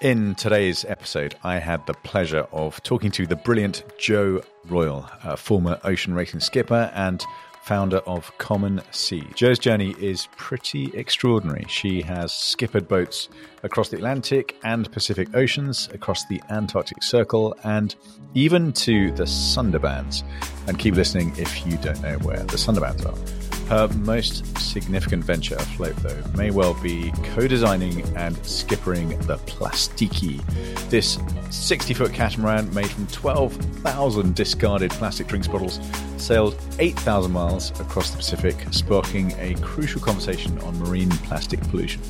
In today's episode, I had the pleasure of talking to the brilliant Jo Royle, a former ocean racing skipper and founder of Common Sea. Jo's journey is pretty extraordinary. She has skippered boats across the Atlantic and Pacific Oceans, across the Antarctic Circle, and even to the Sundarbans. And keep listening if you don't know where the Sundarbans are. Her most significant venture afloat, though, may well be co designing and skippering the Plastiki. This 60 foot catamaran made from 12,000 discarded plastic drinks bottles sailed 8,000 miles across the Pacific, sparking a crucial conversation on marine plastic pollution.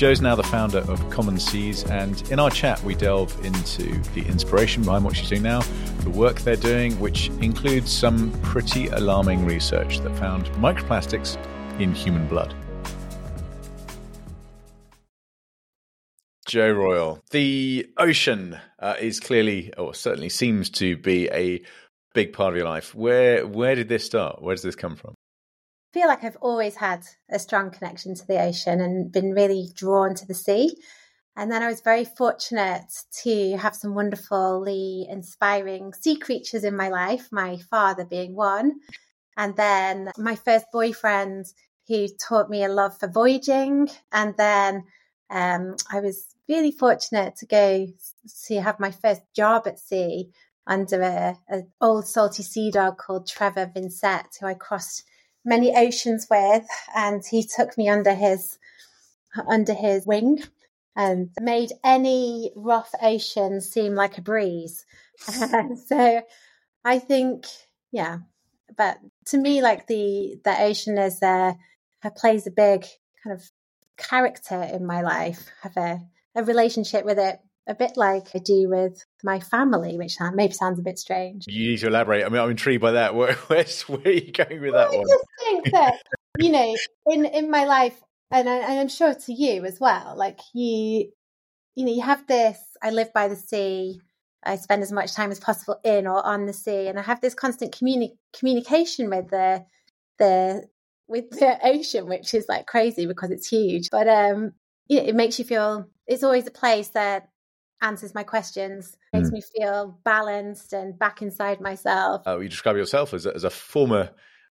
Jo's now the founder of Common Seas, and in our chat, we delve into the inspiration behind what she's doing now, the work they're doing, which includes some pretty alarming research that found microplastics in human blood. Jo Royle, the ocean uh, is clearly, or certainly seems to be, a big part of your life. Where where did this start? Where does this come from? Feel like I've always had a strong connection to the ocean and been really drawn to the sea. And then I was very fortunate to have some wonderfully inspiring sea creatures in my life, my father being one. And then my first boyfriend who taught me a love for voyaging. And then um, I was really fortunate to go to have my first job at sea under an old salty sea dog called Trevor Vincent, who I crossed many oceans with, and he took me under his under his wing and made any rough ocean seem like a breeze. so I think, yeah, but to me, like the the ocean is there uh, plays a big kind of character in my life. have a a relationship with it a bit like I do with my family, which maybe sounds a bit strange. You need to elaborate. I mean, I'm intrigued by that. Where, where's, where are you going with that one? I just think that, you know, in, in my life, and, I, and I'm sure to you as well, like you, you know, you have this, I live by the sea. I spend as much time as possible in or on the sea, and I have this constant communi- communication with the the with the ocean, which is like crazy because it's huge. But um, you know, it makes you feel it's always a place that answers my questions, makes mm. me feel balanced and back inside myself. Uh, you describe yourself as a, as a former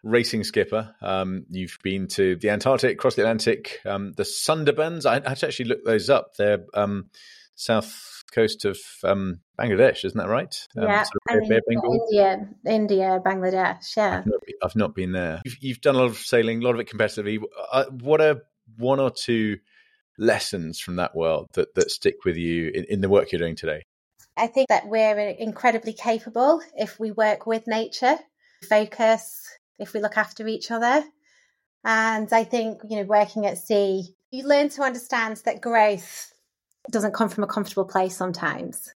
racing skipper. Um, you've been to the Antarctic, across the Atlantic, um, the Sundarbans. I had to actually look those up. They're um, south coast of um, Bangladesh, isn't that right? Um, yeah, sort of India, India, Bangladesh. Yeah, I've not, been, I've not been there. You've, you've, done a lot of sailing, a lot of it competitively. Uh, what are one or two lessons from that world that, that stick with you in, in the work you're doing today? I think that we're incredibly capable if we work with nature, focus, if we look after each other. And I think, you know, working at sea, you learn to understand that growth doesn't come from a comfortable place sometimes.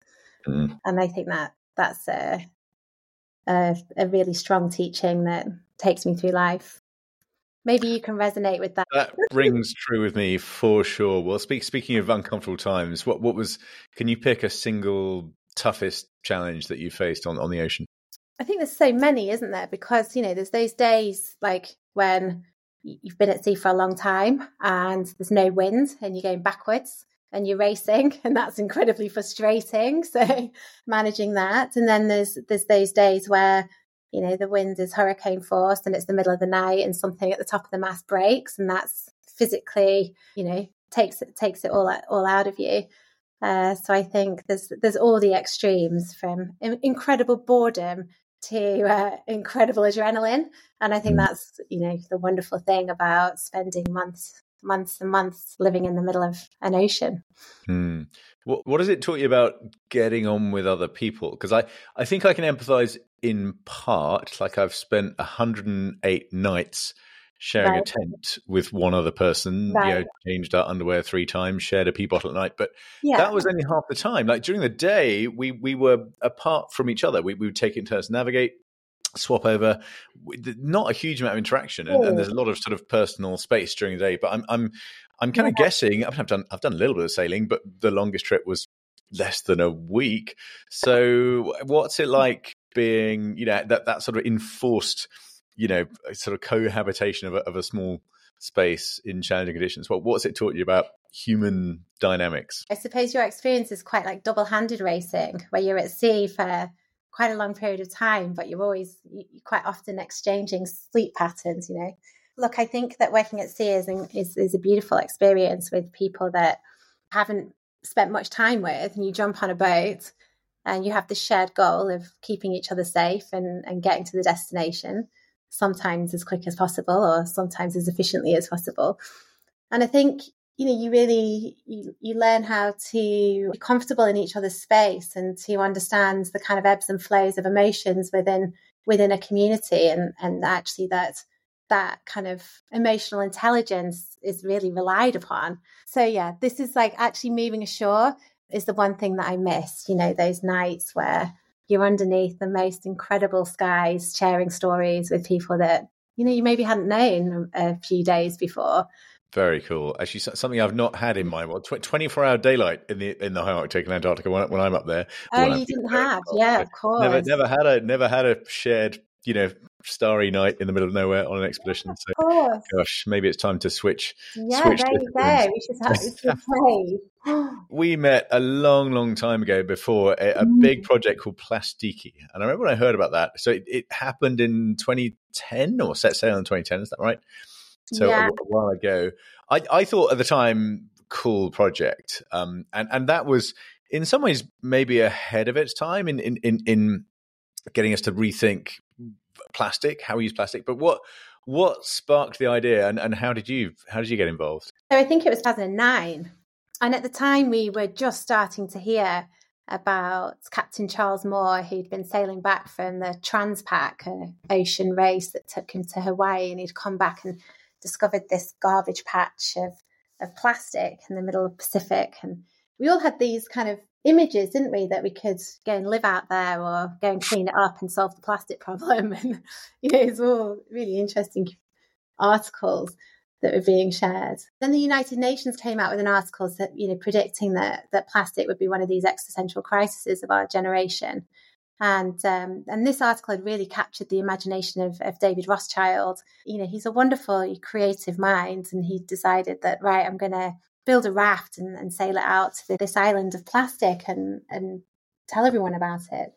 Mm. And I think that that's a, a, a really strong teaching that takes me through life. Maybe you can resonate with that. That rings true with me for sure. Well, speak, speaking of uncomfortable times, what what was? Can you pick a single toughest challenge that you faced on on the ocean? I think there's so many, isn't there? Because you know, there's those days like when you've been at sea for a long time and there's no wind and you're going backwards and you're racing and that's incredibly frustrating so managing that and then there's there's those days where you know, the wind is hurricane force and it's the middle of the night and something at the top of the mast breaks and that's physically, you know, takes it takes it all all out of you. Uh, so I think there's there's all the extremes from incredible boredom to uh, incredible adrenaline, and I think mm. that's you know the wonderful thing about spending months months and months living in the middle of an ocean. Hmm. What What does it taught you about getting on with other people? Because I I think I can empathise in part. Like I've spent 108 nights sharing right. a tent with one other person. Right. You know, changed our underwear three times, shared a pee bottle at night, but yeah. that was only half the time. Like during the day, we we were apart from each other. We we would take it in turns to navigate swap over. Not a huge amount of interaction, and, and, there's a lot of sort of personal space during the day. But I'm I'm I'm kind of yeah. guessing. I've done I've done a little bit of sailing, but the longest trip was less than a week. So what's it mm. like being you know that that sort of enforced you know sort of cohabitation of a, of a small space in challenging conditions? What what's it taught you about human dynamics. I suppose your experience is quite like double handed racing, where you're at sea for quite a long period of time, but you're always you're quite often exchanging sleep patterns, you know. Look, I think that working at sea is, is, is a beautiful experience with people that haven't spent much time with, and you jump on a boat and you have the shared goal of keeping each other safe and, and getting to the destination, sometimes as quick as possible or sometimes as efficiently as possible. And I think you know you really you, you learn how to be comfortable in each other's space and to understand the kind of ebbs and flows of emotions within within a community and and actually that that kind of emotional intelligence is really relied upon so yeah this is like actually moving ashore is the one thing that i miss you know those nights where you're underneath the most incredible skies sharing stories with people that you know you maybe hadn't known a few days before very cool. Actually, something I've not had in my well, twenty-four hour daylight in the in the high Arctic and Antarctica when, when I'm up there. Oh, you didn't have, yeah, of course. Never, never had a never had a shared, you know, starry night in the middle of nowhere on an expedition. So, gosh, maybe it's time to switch. Yeah, switch there you go. We should have we play. we met a long, long time ago before a, a mm. big project called Plastiki, and I remember when I heard about that. So it, it happened in 2010 or set sail in 2010. Is that right? So yeah. a, a, while ago, I, I thought at the time, cool project, um, and and that was in some ways maybe ahead of its time in in in, in getting us to rethink plastic, how we use plastic. But what what sparked the idea, and, and how did you how did you get involved? So I think it was 2009, and at the time we were just starting to hear about Captain Charles Moore, who'd been sailing back from the Transpac, an ocean race that took him to Hawaii, and he'd come back and discovered this garbage patch of, of plastic in the middle of the Pacific. And we all had these kind of images, didn't we, that we could go and live out there or go and clean it up and solve the plastic problem. And, you know, it's all really interesting articles that were being shared. Then the United Nations came out with an article that, you know, predicting that, that plastic would be one of these existential crises of our generation. And um, and this article had really captured the imagination of, of David Rothschild. You know, he's a wonderful creative mind, and he decided that right, I'm going to build a raft and, and sail it out to this island of plastic and and tell everyone about it.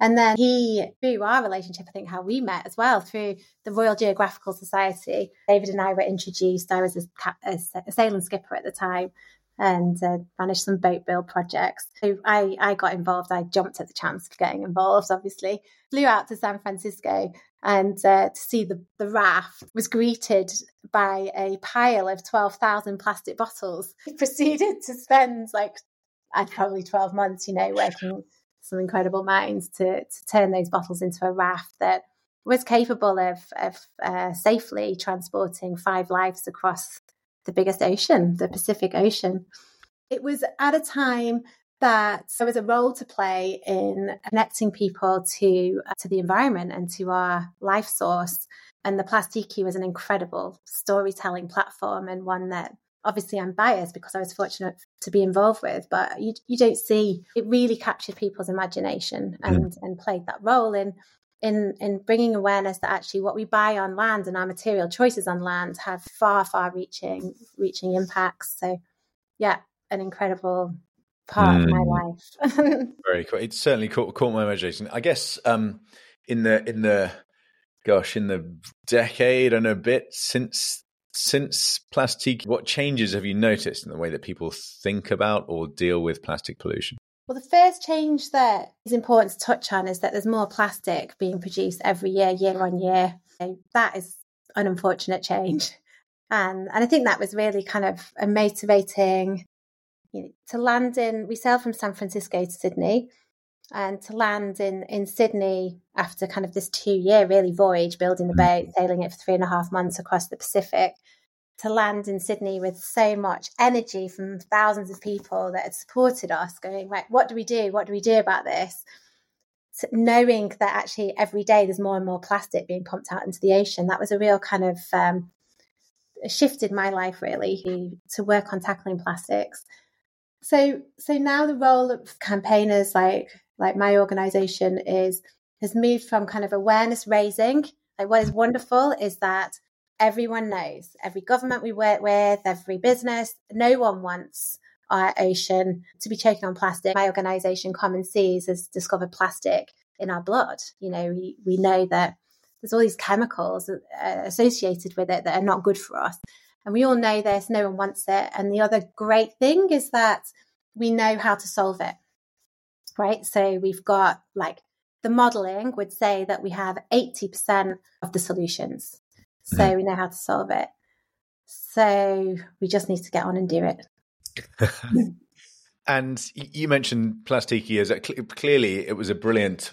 And then he, through our relationship, I think how we met as well, through the Royal Geographical Society, David and I were introduced. I was a, a, sailing skipper at the time and uh, managed some boat build projects. So I, I got involved. I jumped at the chance of getting involved, obviously. Flew out to San Francisco and uh, to see the, the raft was greeted by a pile of 12,000 plastic bottles. He proceeded to spend like, I'd probably 12 months, you know, working some incredible minds to, to turn those bottles into a raft that was capable of, of uh, safely transporting five lives across the biggest ocean, the Pacific Ocean. It was at a time that there was a role to play in connecting people to uh, to the environment and to our life source. And the Plastiki was an incredible storytelling platform and one that obviously I'm biased because I was fortunate to be involved with, but you you don't see it really captured people's imagination and mm. and played that role in in in bringing awareness that actually what we buy on land and our material choices on land have far far reaching reaching impacts so yeah an incredible part mm. of my hmm. life very cool it certainly caught, caught my imagination i guess um in the in the gosh in the decade and a bit since since Plastiki what changes have you noticed in the way that people think about or deal with plastic pollution well, the first change that is important to touch on is that there's more plastic being produced every year, year on year. That is an unfortunate change. And, and I think that was really kind of a motivating you know, to land in, we sailed from San Francisco to Sydney and to land in, in Sydney after kind of this two year really voyage, building the mm. boat, sailing it for three and a half months across the Pacific to land in Sydney with so much energy from thousands of people that had supported us, going, right, what do we do? What do we do about this? So knowing that actually every day there's more and more plastic being pumped out into the ocean, that was a real kind of um, shifted my life really to work on tackling plastics. So, so now the role of campaigners like like my organisation is has moved from kind of awareness raising. Like what is wonderful is that everyone knows, every government we work with, every business, no one wants our ocean to be choking on plastic. My organization, Common Seas, has discovered plastic in our blood. You know, we, we know that there's all these chemicals uh, associated with it that are not good for us. And we all know this, no one wants it. And the other great thing is that we know how to solve it, right? So we've got like the modeling would say that we have 80% of the solutions. So mm-hmm. we know how to solve it. So we just need to get on and do it. and you mentioned Plastiki as a, clearly it was a brilliant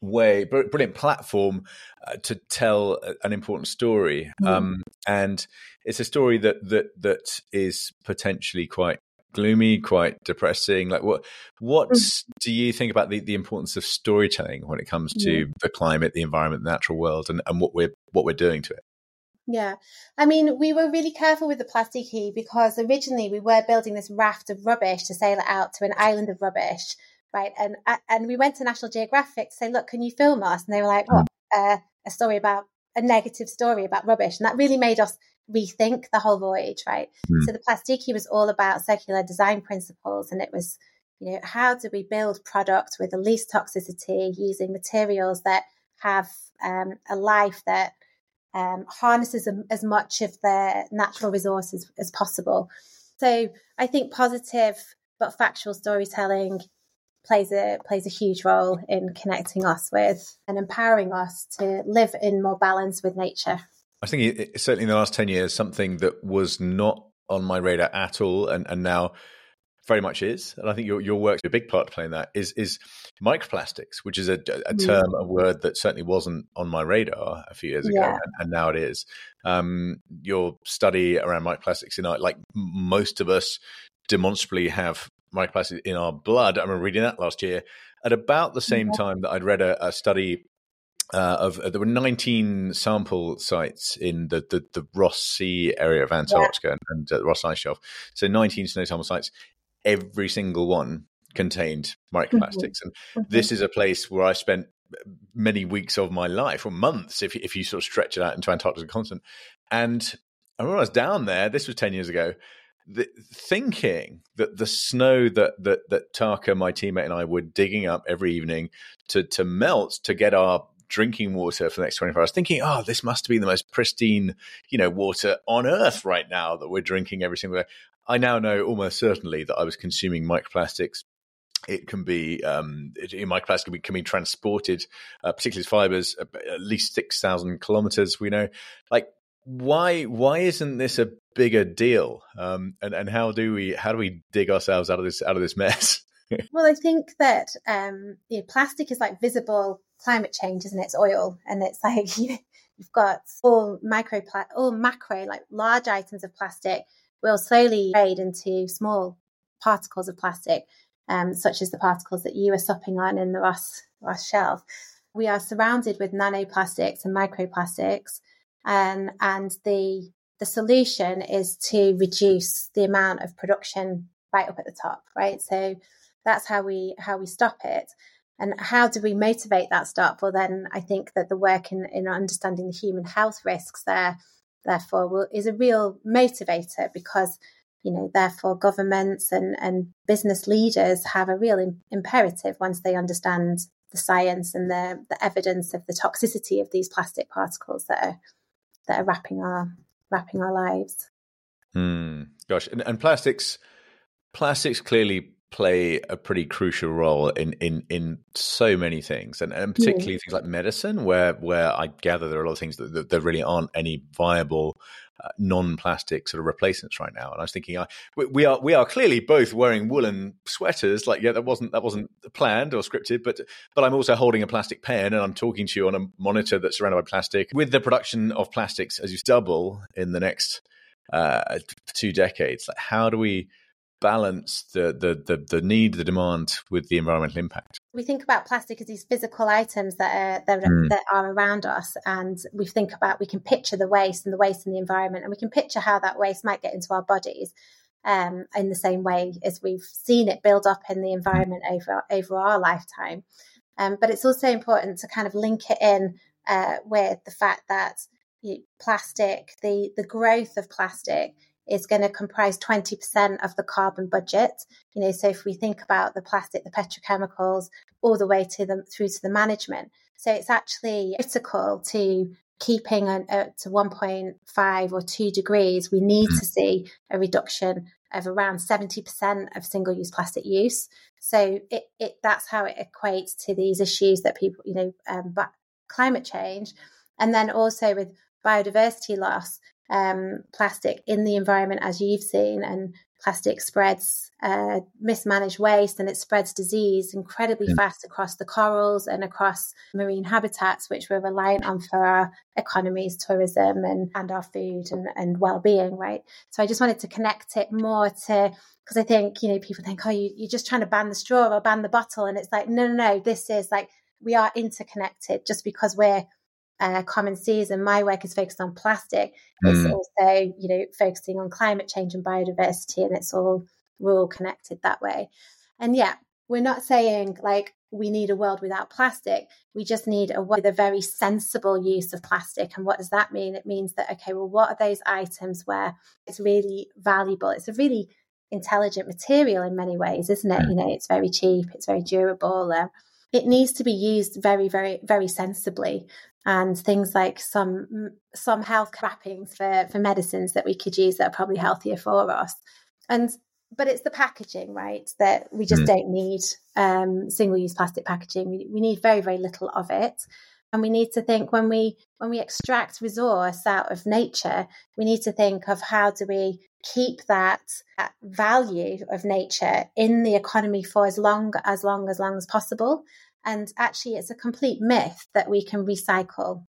way, brilliant platform uh, to tell an important story. Mm. Um, and it's a story that that that is potentially quite gloomy, quite depressing. Like what what mm. do you think about the, the importance of storytelling when it comes to the climate, the environment, the natural world, and, and what we're what we're doing to it? Yeah. I mean, we were really careful with the Plastiki because originally we were building this raft of rubbish to sail it out to an island of rubbish, right? And and we went to National Geographic to say, look, can you film us? And they were like, what? Uh, a story about a negative story about rubbish. And that really made us rethink the whole voyage, right? Mm. So the Plastiki was all about circular design principles and it was, you know, how do we build products with the least toxicity using materials that have um, a life that um, harnesses as much of their natural resources as possible. So I think positive but factual storytelling plays a plays a huge role in connecting us with and empowering us to live in more balance with nature. I think it, certainly in the last ten years, something that was not on my radar at all, and, and now very much is, and I think your your work's a big part to play in that. Is is microplastics, which is a, a mm. term, a word that certainly wasn't on my radar a few years ago, yeah. and, and, now it is. Um, your study around microplastics, you know, like most of us, demonstrably have microplastics in our blood. I remember reading that last year at about the same time that I'd read a, a study uh, of uh, there were 19 sample sites in the, the, the Ross Sea area of Antarctica yeah. and, and uh, Ross Ice Shelf. So 19 snow sample sites. Every single one contained microplastics, mm-hmm. and mm-hmm. this is a place where I spent many weeks of my life or months, if if you sort of stretch it out into Antarctica continent. And I remember I was down there. This was 10 years ago the, thinking that the snow that that that Tarka, my teammate, and I were digging up every evening to to melt to get our drinking water for the next 24 hours thinking oh this must be the most pristine you know water on earth right now that we're drinking every single day i now know almost certainly that i was consuming microplastics it can be um, it, microplastics can be, can be transported, uh, particularly fibers, uh, at least six thousand kilometers. We know, like why why isn't this a bigger deal? Um, and and how do we how do we dig ourselves out of this out of this mess? well, I think that um, you know, plastic is like visible climate change, isn't it? It's oil, and it's like you, you've got all micro, all macro, like large items of plastic will slowly fade into small particles of plastic, um, such as the particles that you are supping on in the Ross Ross shelf. We are surrounded with nanoplastics and microplastics um, and the the solution is to reduce the amount of production right up at the top, right? So that's how we how we stop it. And how do we motivate that stop? Well, then I think that the work in, in understanding the human health risks there, therefore, will, is a real motivator because, you know, therefore governments and, and business leaders have a real Im- imperative once they understand the science and the, the evidence of the toxicity of these plastic particles that are that are wrapping our wrapping our lives. Hmm. Gosh, and, and plastics plastics clearly play a pretty crucial role in in in so many things and, and particularly yeah. things like medicine where where i gather there are a lot of things that, that there really aren't any viable uh, non-plastic sort of replacements right now. And I was thinking, uh, we, we, are we are clearly both wearing woolen sweaters. Like, yeah, that wasn't that wasn't planned or scripted, but but I'm also holding a plastic pen and I'm talking to you on a monitor that's surrounded by plastic. With the production of plastics as you double in the next uh, two decades, like how do we balance the, the, the, the, need, the demand with the environmental impact? We think about plastic as these physical items that are, that, mm. that are around us. And we think about, we can picture the waste and the waste in the environment, and we can picture how that waste might get into our bodies. Um, in the same way as we've seen it build up in the environment over over our lifetime, um, but it's also important to kind of link it in uh, with the fact that plastic, the, the growth of plastic is going to comprise 20% of the carbon budget. You know, so if we think about the plastic, the petrochemicals, all the way to the through to the management. So it's actually critical to keeping a, a, to 1.5 or 2 degrees. We need to see a reduction of around 70% of single-use plastic use. So it, it that's how it equates to these issues that people, you know, um, but climate change, and then also with biodiversity loss, um, plastic in the environment, as you've seen, and plastic spreads uh, mismanaged waste and it spreads disease incredibly yeah. fast across the corals and across marine habitats, which we're reliant on for our economies, tourism, and, and our food and, and well being, right? So I just wanted to connect it more to because I think, you know, people think, oh, you, you're just trying to ban the straw or ban the bottle. And it's like, no, no, no, this is like, we are interconnected just because we're uh, common seas and my work is focused on plastic. Mm. it's also you know focusing on climate change and biodiversity and it's all we're all connected that way. And yeah we're not saying like we need a world without plastic. We just need a with a very sensible use of plastic. And what does that mean? It means that okay well what are those items where it's really valuable? It's a really intelligent material in many ways isn't it? Mm. you know it's very cheap it's very durable uh, it needs to be used very very very sensibly and things like some some health wrappings for for medicines that we could use that are probably healthier for us. And but it's the packaging right that we just mm. don't need um, single use plastic packaging. We, we need very very little of it. And we need to think when we when we extract resource out of nature we need to think of how do we keep that, that value of nature in the economy for as long as long as long as possible and actually, it's a complete myth that we can recycle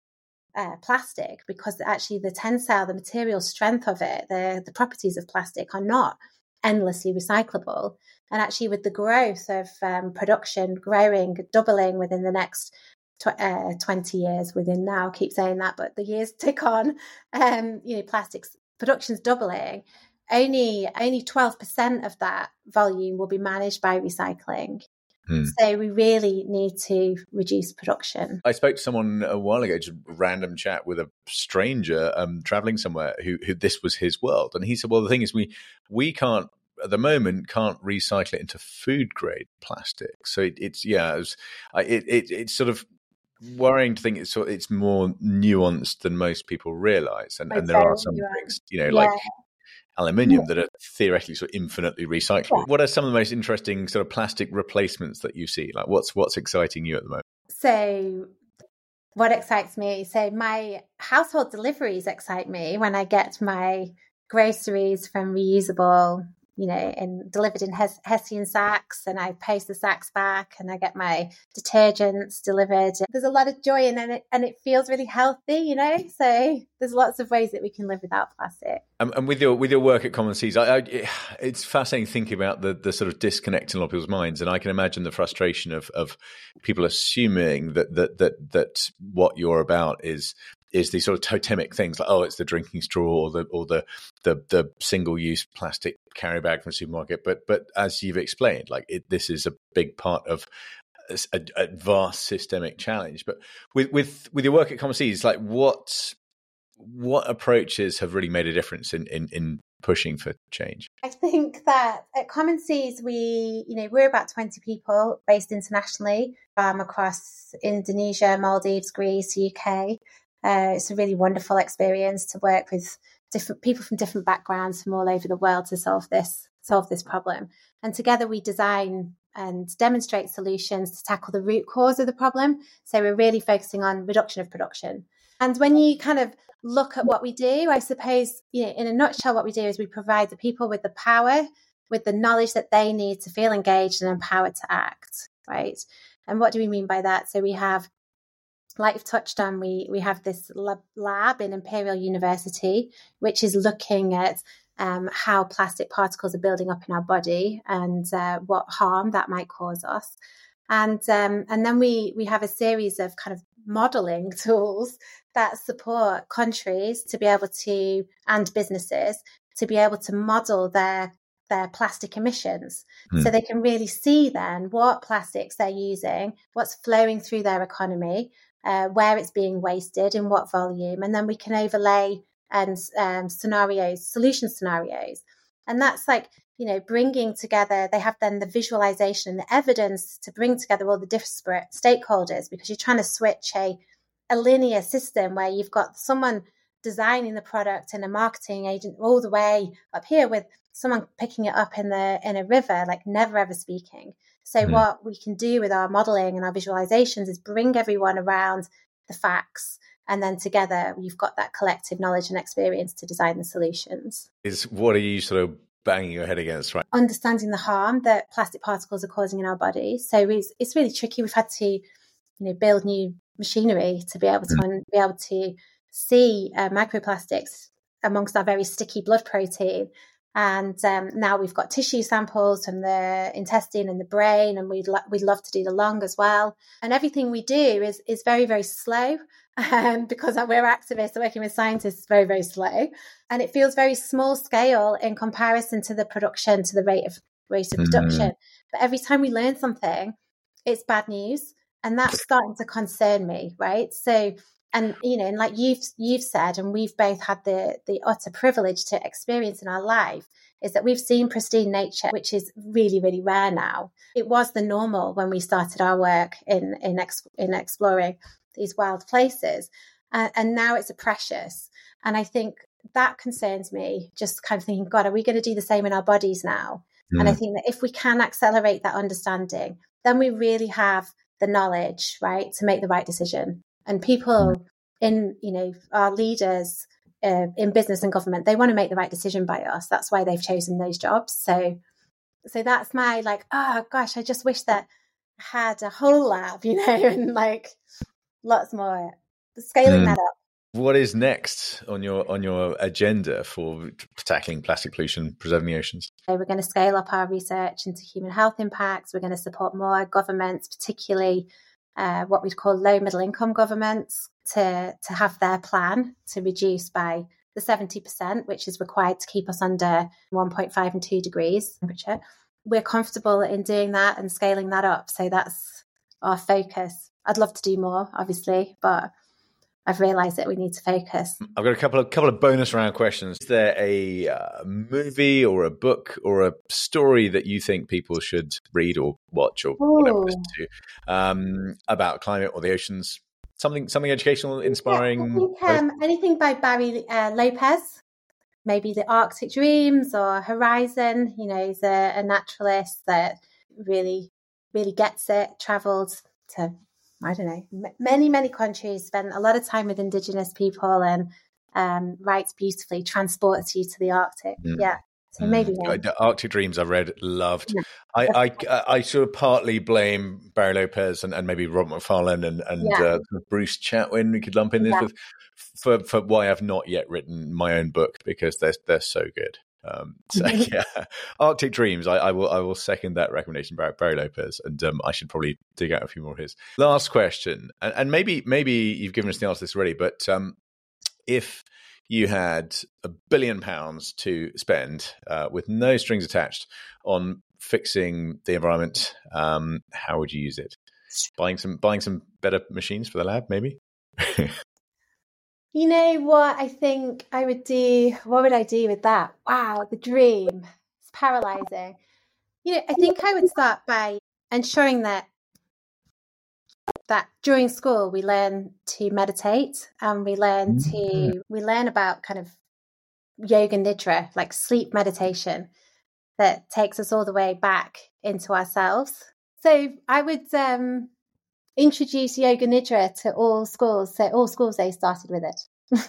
uh, plastic because actually the tensile, the material strength of it, the, the properties of plastic are not endlessly recyclable. And actually, with the growth of um, production growing, doubling within the next tw- uh, 20 years, within now, keep saying that, but the years tick on, um, you know, plastics production's doubling. Only only 12% of that volume will be managed by recycling. Hmm. So we really need to reduce production. I spoke to someone a while ago, just a random chat with a stranger um, traveling somewhere who, who this was his world, and he said, "Well, the thing is, we we can't at the moment can't recycle it into food grade plastic. So it, it's yeah, it, was, it, it, it's sort of worrying to think it's it's more nuanced than most people realize, and, and there are some things you know like aluminium yeah. that are theoretically sort of infinitely recyclable. Yeah. What are some of the most interesting sort of plastic replacements that you see? Like what's what's exciting you at the moment? So what excites me? So my household deliveries excite me when I get my groceries from reusable you know, and delivered in Hes- Hessian sacks, and I post the sacks back, and I get my detergents delivered. There's a lot of joy in it, and it feels really healthy, you know. So there's lots of ways that we can live without plastic. Um, and with your with your work at Common Seas, I, I, it's fascinating thinking about the the sort of disconnect in a lot of people's minds, and I can imagine the frustration of of people assuming that that that that what you're about is is these sort of totemic things like oh it's the drinking straw or the or the the, the single use plastic carry bag from the supermarket but but as you've explained like it, this is a big part of a, a, vast systemic challenge but with with with your work at Common Seas like what what approaches have really made a difference in in, in pushing for change? I think that at Common Seas, we, you know, we're about 20 people based internationally um, across Indonesia, Maldives, Greece, UK. Uh, it's a really wonderful experience to work with different people from different backgrounds from all over the world to solve this solve this problem. And together we design and demonstrate solutions to tackle the root cause of the problem. So we're really focusing on reduction of production. And when you kind of look at what we do, I suppose, you know, in a nutshell, what we do is we provide the people with the power, with the knowledge that they need to feel engaged and empowered to act, right? And what do we mean by that? So we have like you've touched on, we, we have this lab in Imperial University, which is looking at um, how plastic particles are building up in our body and uh, what harm that might cause us. And um, and then we we have a series of kind of modeling tools that support countries to be able to and businesses to be able to model their their plastic emissions. Mm. So they can really see then what plastics they're using, what's flowing through their economy, uh, where it's being wasted, in what volume, and then we can overlay and um, scenarios, solution scenarios, and that's like you know bringing together. They have then the visualization and the evidence to bring together all the disparate stakeholders because you're trying to switch a a linear system where you've got someone designing the product and a marketing agent all the way up here with someone picking it up in the in a river like never ever speaking so mm. what we can do with our modeling and our visualizations is bring everyone around the facts and then together you've got that collective knowledge and experience to design the solutions is what are you sort of banging your head against right understanding the harm that plastic particles are causing in our bodies so it's, it's really tricky we've had to you know build new machinery to be able to mm. be able to see uh, microplastics amongst our very sticky blood protein. And um, now we've got tissue samples from the intestine and the brain, and we'd lo- we'd love to do the lung as well. And everything we do is is very very slow, um, because we're activists working with scientists. Very very slow, and it feels very small scale in comparison to the production to the rate of rate of mm. production. But every time we learn something, it's bad news, and that's starting to concern me. Right, so and you know, and like you've you've said, and we've both had the the utter privilege to experience in our life, is that we've seen pristine nature, which is really really rare now. It was the normal when we started our work in in ex, in exploring these wild places, uh, and now it's a precious. And I think that concerns me. Just kind of thinking, God, are we going to do the same in our bodies now? Mm. And I think that if we can accelerate that understanding, then we really have the knowledge, right, to make the right decision and people mm. in you know our leaders uh, in business and government they want to make the right decision by us. That's why they've chosen those jobs. So so that's my like oh gosh i just wish that I had a whole lab you know and like lots more. Scaling mm. that up. What is next on your on your agenda for tackling plastic pollution preserving the oceans? So we're going to scale up our research into human health impacts. We're going to support more governments particularly uh, what we'd call low middle income governments to, to have their plan to reduce by the 70%, which is required to keep us under 1.5 and 2 degrees temperature. We're comfortable in doing that and scaling that up. So that's our focus. I'd love to do more, obviously, but I've realised that we need to focus. I've got a couple of couple of bonus round questions. Is there a uh, movie or a book or a story that you think people should read or watch or Ooh. whatever listen to um, about climate or the oceans? Something something educational, inspiring. Yeah, think, um, anything by Barry uh, Lopez, maybe the Arctic Dreams or Horizon. You know, he's a, a naturalist that really really gets it. Travelled to I don't know, many, many countries spend a lot of time with indigenous people and um, writes beautifully, transports you to the Arctic. Mm. Yeah. So mm. maybe yeah. the Arctic Dreams I read, loved. Yeah. I, I, I sort of partly blame Barry Lopez and, and maybe Rob Macfarlane and, and yeah. uh, Bruce Chatwin. We could lump in this with for for why I've not yet written my own book because they're they're so good. Um, so yeah, Arctic Dreams. I, I, will. I will second that recommendation, Barry, Barry Lopez, and um, I should probably dig out a few more of his. Last question, and, and maybe maybe you've given us the answer to this already, but um, if you had a billion pounds to spend uh, with no strings attached on fixing the environment, um, how would you use it? Buying some buying some better machines for the lab, maybe. You know what I think I would do? What would I do with that? Wow, the dream. It's paralyzing. You know, I think I would start by ensuring that that during school we learn to meditate and we learn to mm-hmm. we learn about kind of yoga nidra, like sleep meditation that takes us all the way back into ourselves. So I would um introduce yoga nidra to all schools. So all schools they started with it.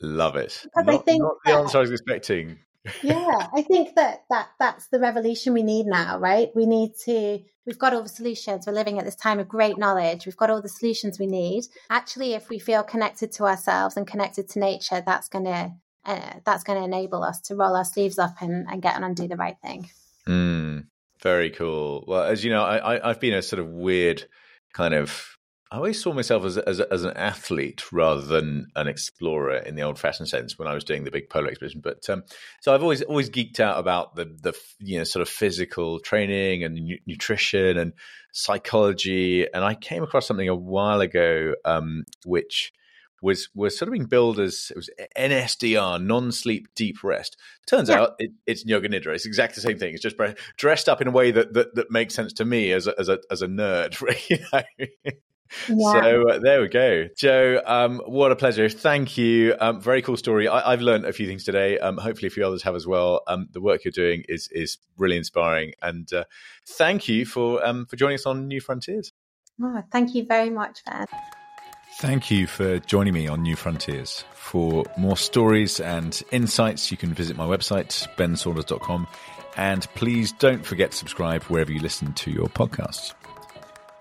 Love it. Because not, I think not the that, answer I was expecting. yeah, I think that that that's the revolution we need now, right? We need to. We've got all the solutions. We're living at this time of great knowledge. We've got all the solutions we need. Actually, if we feel connected to ourselves and connected to nature, that's gonna uh, that's going to enable us to roll our sleeves up and, and get on and do the right thing. Mm, very cool. Well, as you know, I, I, I've been a sort of weird kind of I always saw myself as as, as an athlete rather than an explorer in the old fashioned sense when I was doing the big polar expedition. But um, so I've always always geeked out about the the you know sort of physical training and nu- nutrition and psychology. And I came across something a while ago um, which was was sort of being billed as it was NSDR, non-sleep deep rest. Turns yeah. out it, it's yoga nidra. It's exactly the same thing. It's just dressed up in a way that that, that makes sense to me as a, as a as a nerd. You know? Yeah. So uh, there we go, Jo. Um, what a pleasure! Thank you. Um, very cool story. I, have learned a few things today. Um, hopefully, a few others have as well. Um, the work you're doing is is really inspiring, and uh, thank you for um, for joining us on New Frontiers. Oh, thank you very much, Ben. Thank you for joining me on New Frontiers. For more stories and insights, you can visit my website, bensaunders.com. And please don't forget to subscribe wherever you listen to your podcasts.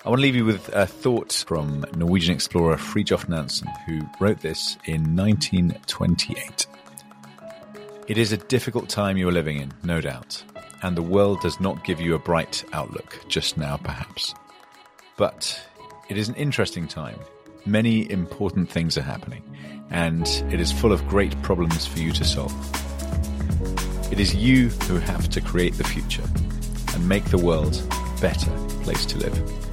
I want to leave you with a thought from Norwegian explorer Fridtjof Nansen, who wrote this in 1928. It is a difficult time you are living in, no doubt, and the world does not give you a bright outlook just now, perhaps. But it is an interesting time. Many important things are happening, and it is full of great problems for you to solve. It is you who have to create the future and make the world a better place to live.